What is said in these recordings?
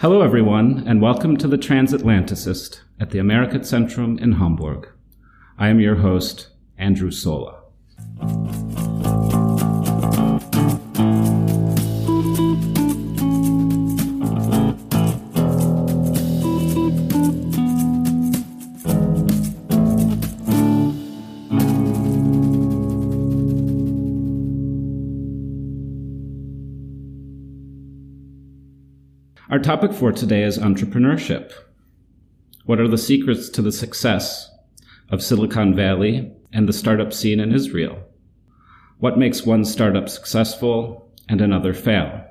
Hello, everyone, and welcome to the Transatlanticist at the America Centrum in Hamburg. I am your host, Andrew Sola. Our topic for today is entrepreneurship. What are the secrets to the success of Silicon Valley and the startup scene in Israel? What makes one startup successful and another fail?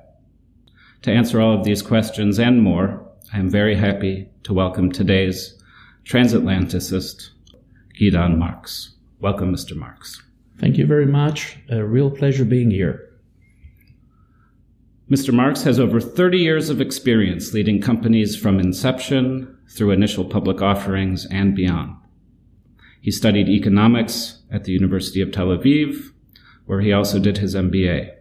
To answer all of these questions and more, I am very happy to welcome today's transatlanticist, Gidon Marx. Welcome, Mr. Marx. Thank you very much. A real pleasure being here. Mr. Marx has over 30 years of experience leading companies from inception through initial public offerings and beyond. He studied economics at the University of Tel Aviv, where he also did his MBA.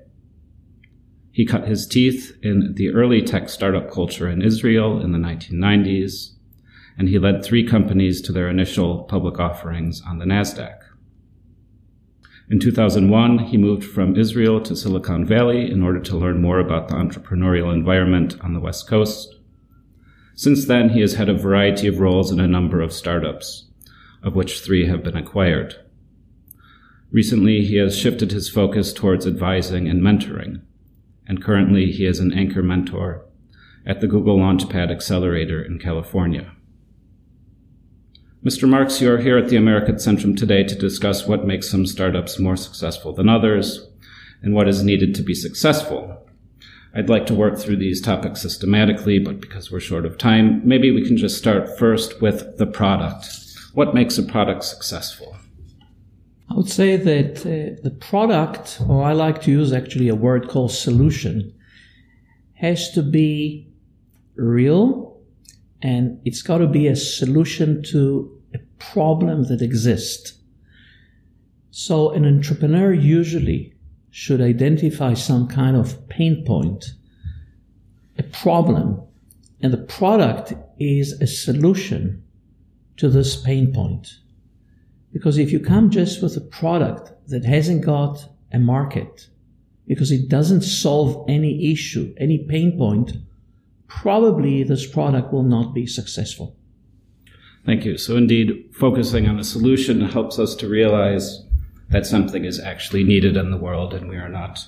He cut his teeth in the early tech startup culture in Israel in the 1990s, and he led three companies to their initial public offerings on the NASDAQ. In 2001, he moved from Israel to Silicon Valley in order to learn more about the entrepreneurial environment on the West Coast. Since then, he has had a variety of roles in a number of startups, of which three have been acquired. Recently, he has shifted his focus towards advising and mentoring, and currently he is an anchor mentor at the Google Launchpad Accelerator in California. Mr. Marx, you are here at the America Centrum today to discuss what makes some startups more successful than others and what is needed to be successful. I'd like to work through these topics systematically, but because we're short of time, maybe we can just start first with the product. What makes a product successful? I would say that uh, the product, or I like to use actually a word called solution, has to be real and it's got to be a solution to a problem that exists. So an entrepreneur usually should identify some kind of pain point, a problem, and the product is a solution to this pain point. Because if you come just with a product that hasn't got a market, because it doesn't solve any issue, any pain point, probably this product will not be successful. Thank you. So, indeed, focusing on a solution helps us to realize that something is actually needed in the world and we are not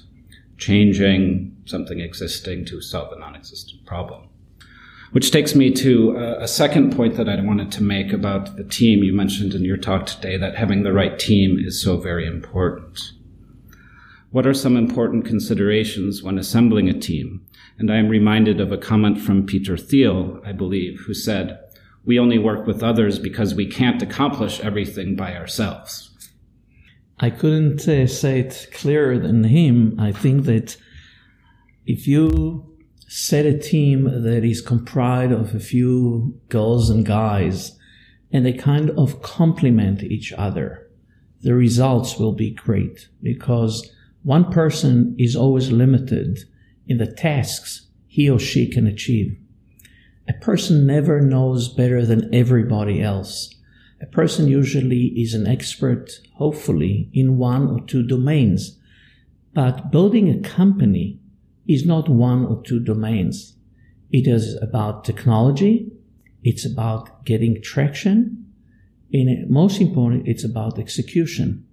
changing something existing to solve a non existent problem. Which takes me to uh, a second point that I wanted to make about the team. You mentioned in your talk today that having the right team is so very important. What are some important considerations when assembling a team? And I am reminded of a comment from Peter Thiel, I believe, who said, We only work with others because we can't accomplish everything by ourselves. I couldn't uh, say it clearer than him. I think that if you set a team that is comprised of a few girls and guys, and they kind of complement each other, the results will be great because one person is always limited in the tasks he or she can achieve. A person never knows better than everybody else. A person usually is an expert, hopefully, in one or two domains. But building a company is not one or two domains. It is about technology. It's about getting traction. And most important, it's about execution.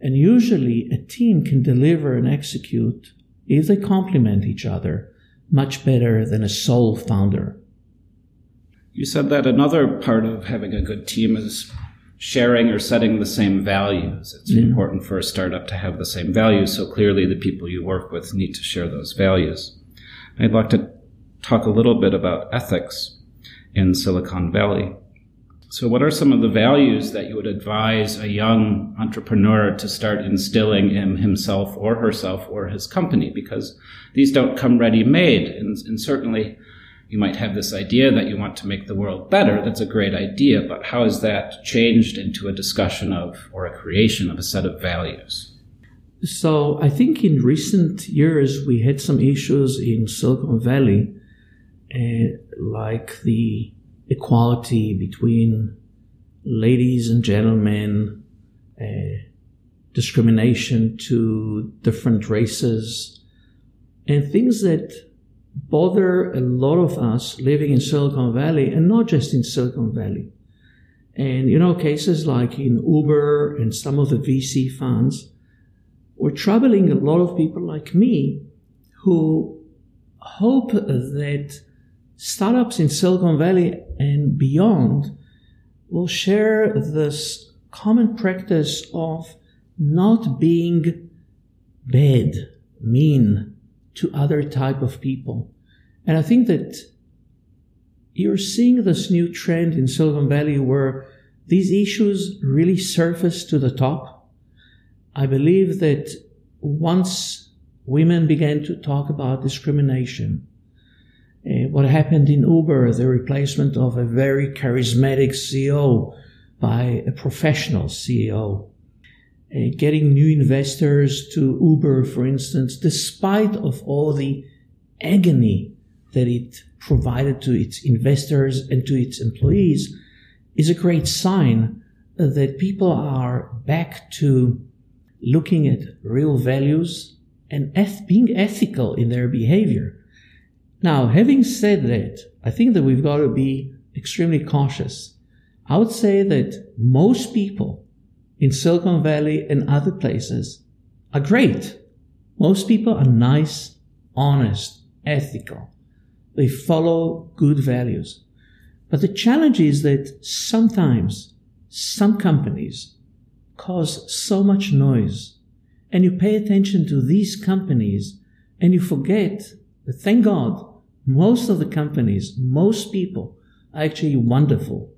And usually a team can deliver and execute, if they complement each other, much better than a sole founder. You said that another part of having a good team is sharing or setting the same values. It's mm important for a startup to have the same values, so clearly the people you work with need to share those values. I'd like to talk a little bit about ethics in Silicon Valley. So, what are some of the values that you would advise a young entrepreneur to start instilling in himself or herself or his company? Because these don't come ready made. And, and, certainly, you might have this idea that you want to make the world better. That's a great idea. But how is that changed into a discussion of or a creation of a set of values? So, I think in recent years, we had some issues in Silicon Valley uh, like the equality between ladies and gentlemen, uh, discrimination to different races, and things that bother a lot of us living in Silicon Valley and not just in Silicon Valley. And, you know, cases like in Uber and some of the VC funds were troubling a lot of people like me who hope that startups in Silicon Valley and beyond will share this common practice of not being bad, mean to other type of people. And I think that you're seeing this new trend in Silicon Valley where these issues really surface to the top. I believe that once women began to talk about discrimination, uh, what happened in Uber, the replacement of a very charismatic CEO by a professional CEO, uh, getting new investors to Uber, for instance, despite of all the agony that it provided to its investors and to its employees, is a great sign that people are back to looking at real values and eth- being ethical in their behavior. Now, having said that, I think that we've got to be extremely cautious. I would say that most people in Silicon Valley and other places are great. Most people are nice, honest, ethical. They follow good values. But the challenge is that sometimes some companies cause so much noise and you pay attention to these companies and you forget that thank God most of the companies, most people are actually wonderful.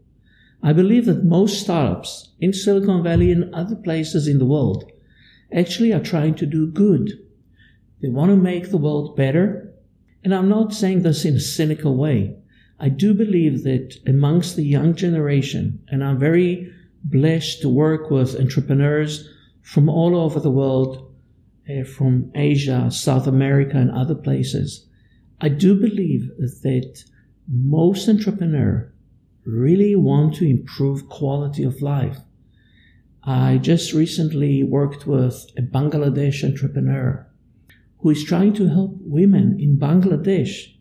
I believe that most startups in Silicon Valley and other places in the world actually are trying to do good. They want to make the world better. And I'm not saying this in a cynical way. I do believe that amongst the young generation, and I'm very blessed to work with entrepreneurs from all over the world, uh, from Asia, South America, and other places. I do believe that most entrepreneurs really want to improve quality of life. I just recently worked with a Bangladesh entrepreneur who is trying to help women in Bangladesh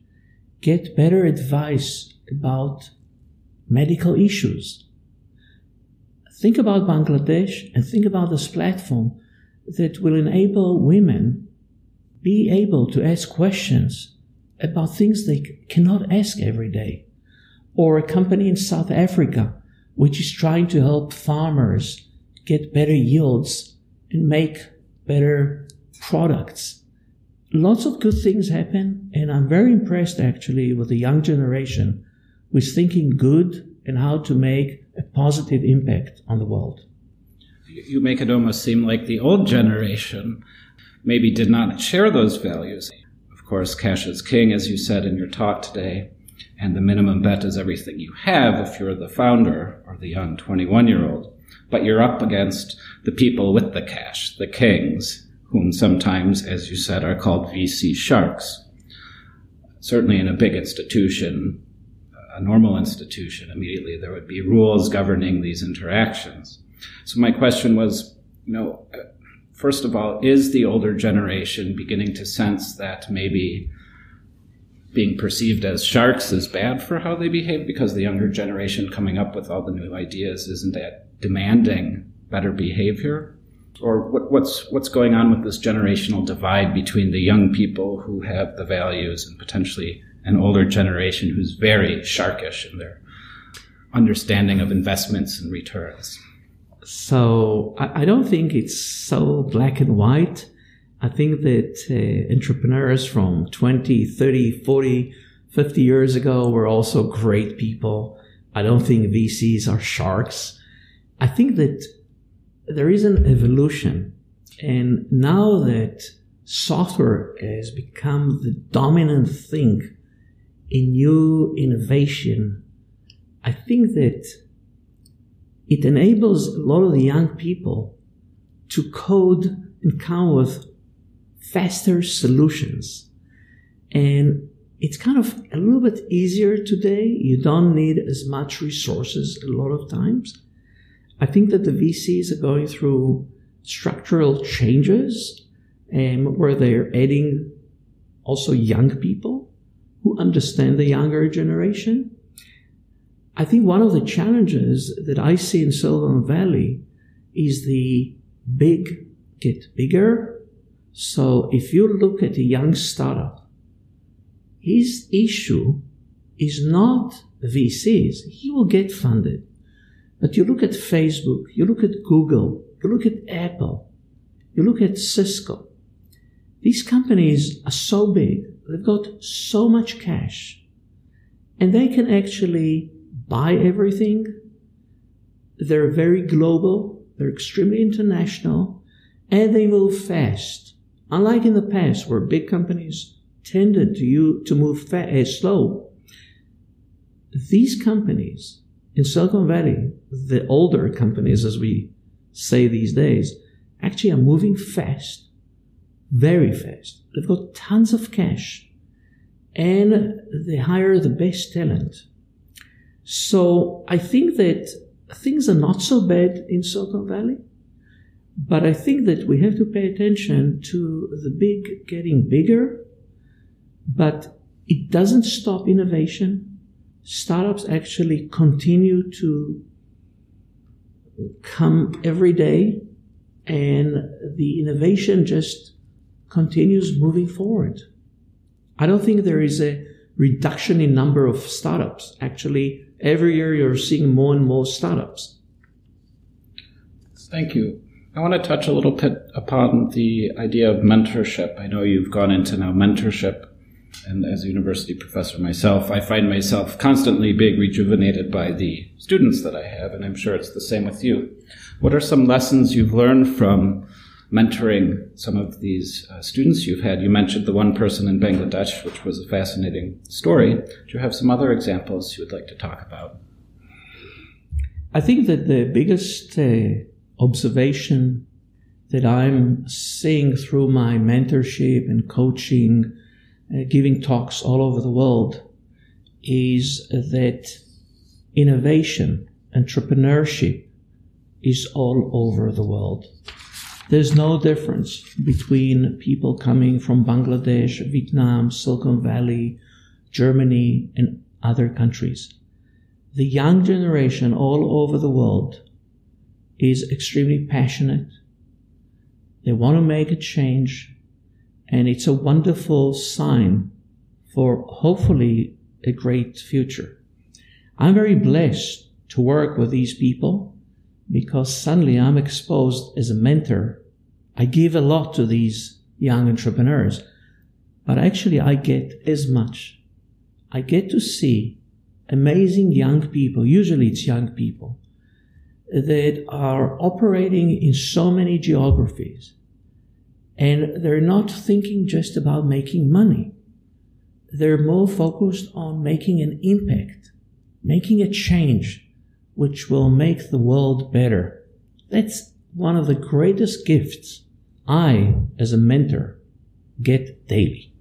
get better advice about medical issues. Think about Bangladesh and think about this platform that will enable women be able to ask questions about things they cannot ask every day. Or a company in South Africa, which is trying to help farmers get better yields and make better products. Lots of good things happen, and I'm very impressed actually with the young generation who is thinking good and how to make a positive impact on the world. You make it almost seem like the old generation maybe did not share those values course, cash is king, as you said in your talk today, and the minimum bet is everything you have if you're the founder or the young 21 year old. But you're up against the people with the cash, the kings, whom sometimes, as you said, are called VC sharks. Certainly in a big institution, a normal institution, immediately there would be rules governing these interactions. So my question was, you know, first of all, is the older generation beginning to sense that maybe being perceived as sharks is bad for how they behave because the younger generation coming up with all the new ideas isn't that demanding better behavior? Or what, what's what's going on with this generational divide between the young people who have the values and potentially an older generation who's very sharkish in their understanding of investments and returns? So I, I, don't think it's so black and white. I think that uh, entrepreneurs from 20, 30, 40, 50 years ago were also great people. I don't think VCs are sharks. I think that there is an evolution. And now that software has become the dominant thing in new innovation, I think that it enables a lot of the young people to code and come with faster solutions. And it's kind of a little bit easier today. You don't need as much resources a lot of times. I think that the VCs are going through structural changes um, where they're adding also young people who understand the younger generation. I think one of the challenges that I see in Silicon Valley is the big get bigger. So if you look at a young startup, his issue is not VCs. He will get funded. But you look at Facebook, you look at Google, you look at Apple, you look at Cisco. These companies are so big, they've got so much cash, and they can actually buy everything. They're very global, they're extremely international, and they move fast. Unlike in the past, where big companies tended to you to move fast, uh, slow. These companies in Silicon Valley, the older companies, as we say these days, actually are moving fast, very fast. They've got tons of cash, and they hire the best talent. So I think that things are not so bad in Silicon Valley. But I think that we have to pay attention to the big getting bigger but it doesn't stop innovation. Startups actually continue to come every day, and the innovation just continues moving forward. I don't think there is a reduction in number of startups. Actually, every year you're seeing more and more startups. Thank you. I want to touch a little bit upon the idea of mentorship. I know you've gone into now mentorship and as a university professor myself, I find myself constantly being rejuvenated by the students that I have, and I'm sure it's the same with you. What are some lessons you've learned from mentoring some of these uh, students you've had? You mentioned the one person in Bangladesh, which was a fascinating story. Do you have some other examples you would like to talk about? I think that the biggest uh, observation that I'm seeing through my mentorship and coaching uh, giving talks all over the world is that innovation, entrepreneurship is all over the world. There's no difference between people coming from Bangladesh, Vietnam, Silicon Valley, Germany, and other countries. The young generation all over the world is extremely passionate. They want to make a change. And it's a wonderful sign for hopefully a great future. I'm very blessed to work with these people because suddenly I'm exposed as a mentor. I give a lot to these young entrepreneurs, but actually I get as much. I get to see amazing young people, usually it's young people, that are operating in so many geographies and they're not thinking just about making money. They're more focused on making an impact, making a change, which will make the world better. That's one of the greatest gifts I, as a mentor, get daily.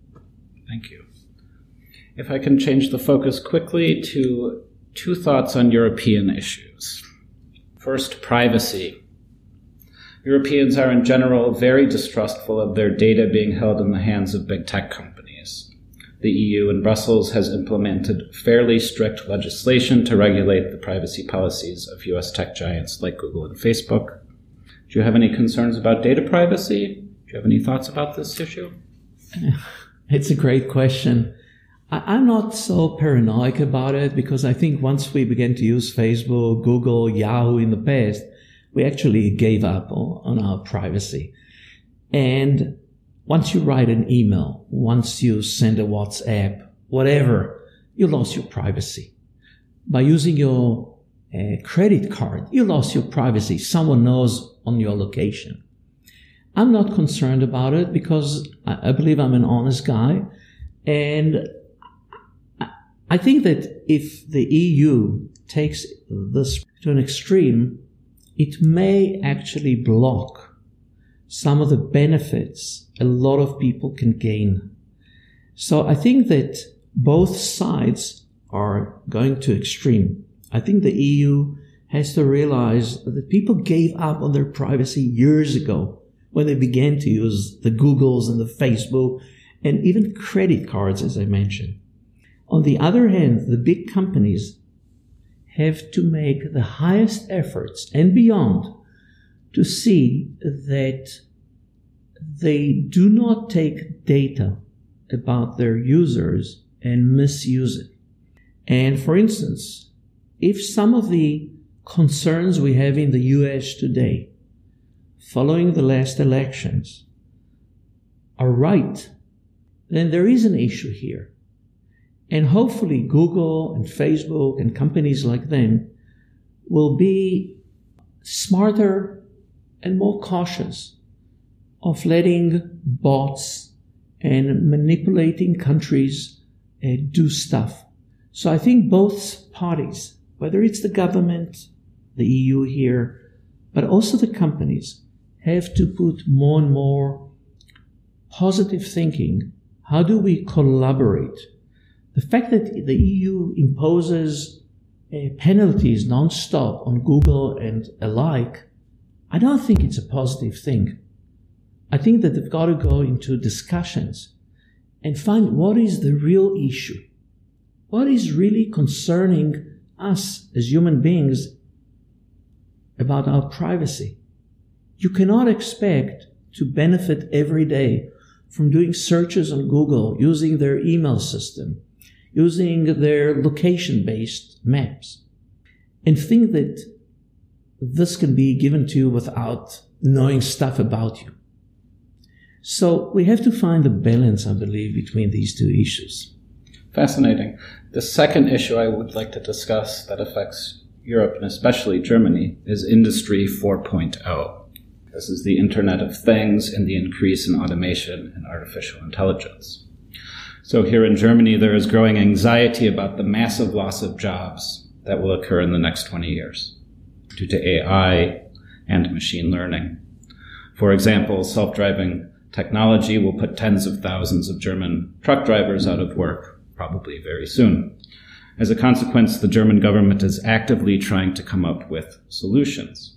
Thank you. If I can change the focus quickly to two thoughts on European issues. First, privacy. Europeans are in general very distrustful of their data being held in the hands of big tech companies. The EU and Brussels has implemented fairly strict legislation to regulate the privacy policies of US tech giants like Google and Facebook. Do you have any concerns about data privacy? Do you have any thoughts about this issue? It's a great question. I'm not so paranoid about it because I think once we began to use Facebook, Google, Yahoo in the past, we actually gave up on, our privacy. And once you write an email, once you send a WhatsApp, whatever, you lost your privacy. By using your uh, credit card, you lost your privacy. Someone knows on your location. I'm not concerned about it because I, I believe I'm an honest guy. And I think that if the EU takes this to an extreme, it may actually block some of the benefits a lot of people can gain. So I think that both sides are going to extreme. I think the EU has to realize that people gave up on their privacy years ago when they began to use the Googles and the Facebook and even credit cards, as I mentioned. On the other hand, the big companies have to make the highest efforts and beyond to see that they do not take data about their users and misuse it. And for instance, if some of the concerns we have in the US today, following the last elections, are right, then there is an issue here. And hopefully, Google and Facebook and companies like them will be smarter and more cautious of letting bots and manipulating countries uh, do stuff. So I think both parties, whether it's the government, the EU here, but also the companies, have to put more and more positive thinking. How do we collaborate? The fact that the EU imposes uh, penalties non-stop on Google and alike, I don't think it's a positive thing. I think that they've got to go into discussions and find what is the real issue. What is really concerning us as human beings about our privacy? You cannot expect to benefit every day from doing searches on Google, using their email system, using their location based maps, and think that this can be given to you without knowing stuff about you. So we have to find a balance, I believe, between these two issues. Fascinating. The second issue I would like to discuss that affects Europe and especially Germany is Industry 4.0. This is the Internet of Things and the increase in automation and artificial intelligence. So here in Germany, there is growing anxiety about the massive loss of jobs that will occur in the next 20 years due to AI and machine learning. For example, self-driving technology will put tens of thousands of German truck drivers out of work, probably very soon. As a consequence, the German government is actively trying to come up with solutions.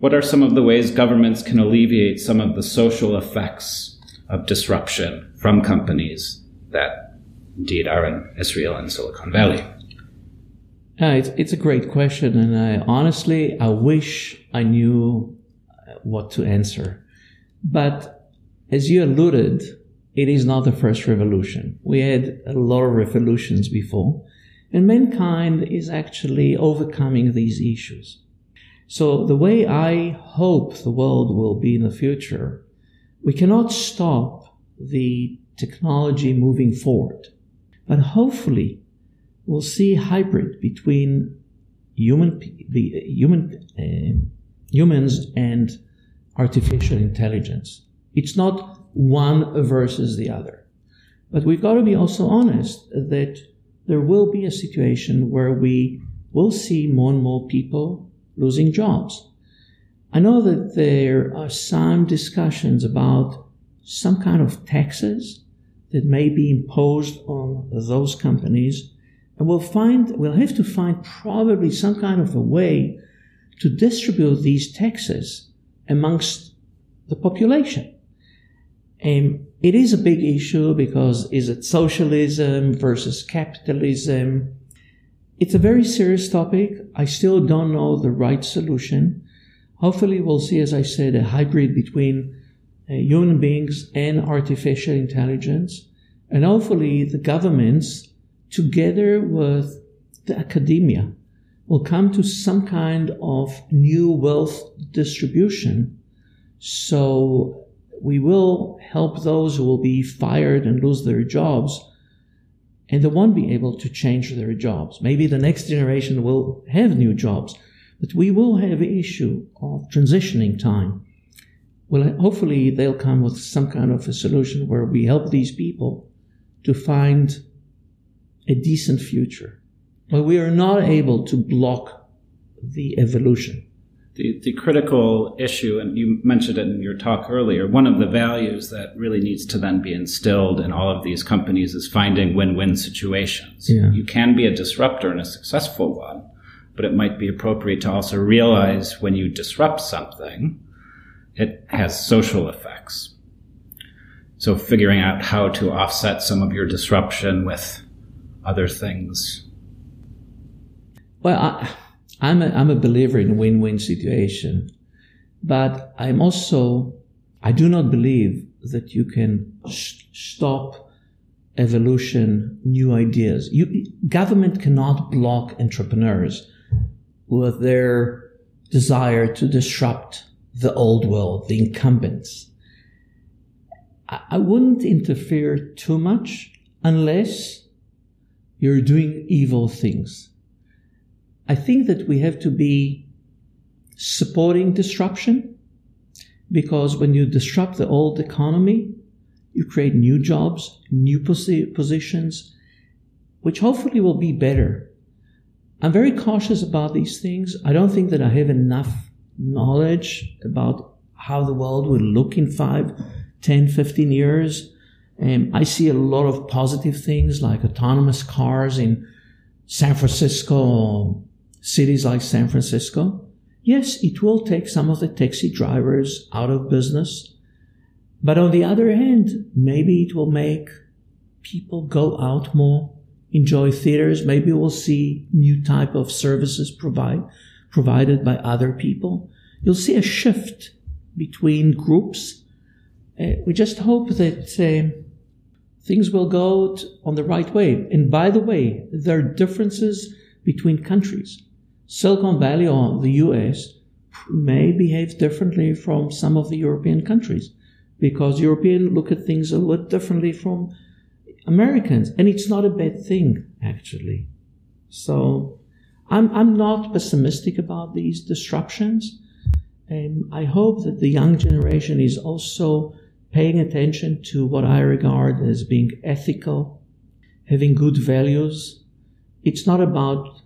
What are some of the ways governments can alleviate some of the social effects of disruption from companies that indeed are in Israel and Silicon Valley? Uh, it's, it's a great question, and I honestly I wish I knew what to answer. But as you alluded, it is not the first revolution. We had a lot of revolutions before, and mankind is actually overcoming these issues. So the way I hope the world will be in the future, we cannot stop the technology moving forward, but hopefully we'll see hybrid between human, the human, uh, humans and artificial intelligence. It's not one versus the other. But we've got to be also honest that there will be a situation where we will see more and more people losing jobs. I know that there are some discussions about some kind of taxes that may be imposed on those companies. And we'll find, we'll have to find probably some kind of a way to distribute these taxes amongst the population. Um, it is a big issue because is it socialism versus capitalism? It's a very serious topic. I still don't know the right solution. Hopefully, we'll see, as I said, a hybrid between uh, human beings and artificial intelligence. And hopefully, the governments, together with the academia, will come to some kind of new wealth distribution so we will help those who will be fired and lose their jobs and they won't be able to change their jobs. Maybe the next generation will have new jobs, but we will have an issue of transitioning time. Well, hopefully they'll come with some kind of a solution where we help these people to find a decent future. But we are not able to block the evolution. The, the critical issue, and you mentioned it in your talk earlier, one of the values that really needs to then be instilled in all of these companies is finding win win situations. Yeah. You can be a disruptor and a successful one, but it might be appropriate to also realize when you disrupt something, it has social effects. So figuring out how to offset some of your disruption with other things. Well, I, I'm a, I'm a believer in win-win situation, but I'm also, I do not believe that you can sh- stop evolution, new ideas. You, government cannot block entrepreneurs with their desire to disrupt the old world, the incumbents. I, I wouldn't interfere too much unless you're doing evil things. I think that we have to be supporting disruption because when you disrupt the old economy, you create new jobs, new posi- positions, which hopefully will be better. I'm very cautious about these things. I don't think that I have enough knowledge about how the world will look in 5, 10, 15 years. Um, I see a lot of positive things like autonomous cars in San Francisco, cities like San Francisco. Yes, it will take some of the taxi drivers out of business. But on the other hand, maybe it will make people go out more, enjoy theaters. Maybe we'll see new type of services provide, provided by other people. You'll see a shift between groups. Uh, we just hope that uh, things will go on the right way. And by the way, there are differences between countries. Silicon Valley or the US may behave differently from some of the European countries because Europeans look at things a little differently from Americans. And it's not a bad thing, actually. So I'm, I'm not pessimistic about these disruptions. Um, I hope that the young generation is also paying attention to what I regard as being ethical, having good values. It's not about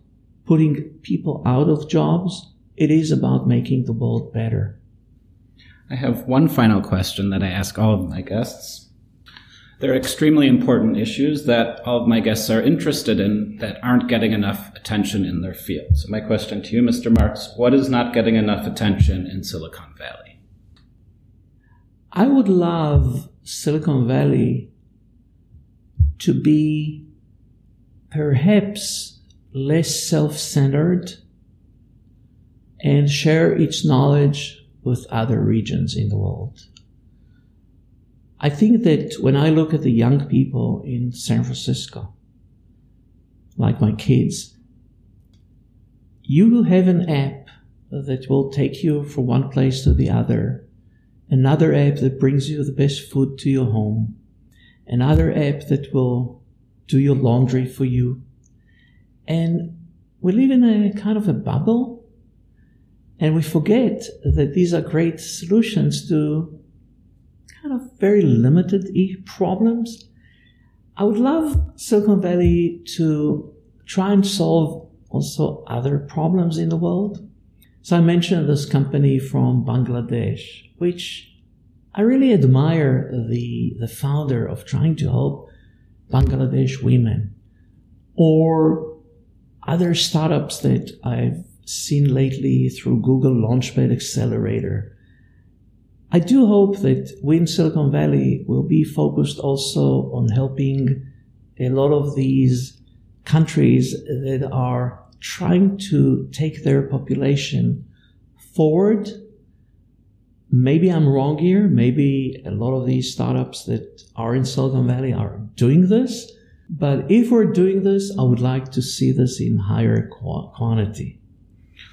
putting people out of jobs. It is about making the world better. I have one final question that I ask all of my guests. There are extremely important issues that all of my guests are interested in that aren't getting enough attention in their field. So, my question to you, Mr. Marks, what is not getting enough attention in Silicon Valley? I would love Silicon Valley to be perhaps less self centered and share its knowledge with other regions in the world. I think that when I look at the young people in San Francisco, like my kids, you will have an app that will take you from one place to the other, another app that brings you the best food to your home, another app that will do your laundry for you. And we live in a kind of a bubble and we forget that these are great solutions to kind of very limited problems. I would love Silicon Valley to try and solve also other problems in the world. So I mentioned this company from Bangladesh, which I really admire the, the founder of trying to help Bangladesh women or other startups that I've seen lately through Google Launchpad Accelerator. I do hope that we in Silicon Valley will be focused also on helping a lot of these countries that are trying to take their population forward. Maybe I'm wrong here. Maybe a lot of these startups that are in Silicon Valley are doing this. But if we're doing this, I would like to see this in higher quantity.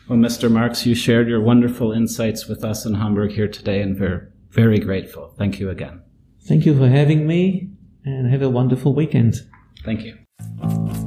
Well, Mr. Marks, you shared your wonderful insights with us in Hamburg here today, and we're very grateful. Thank you again. Thank you for having me, and have a wonderful weekend. Thank you.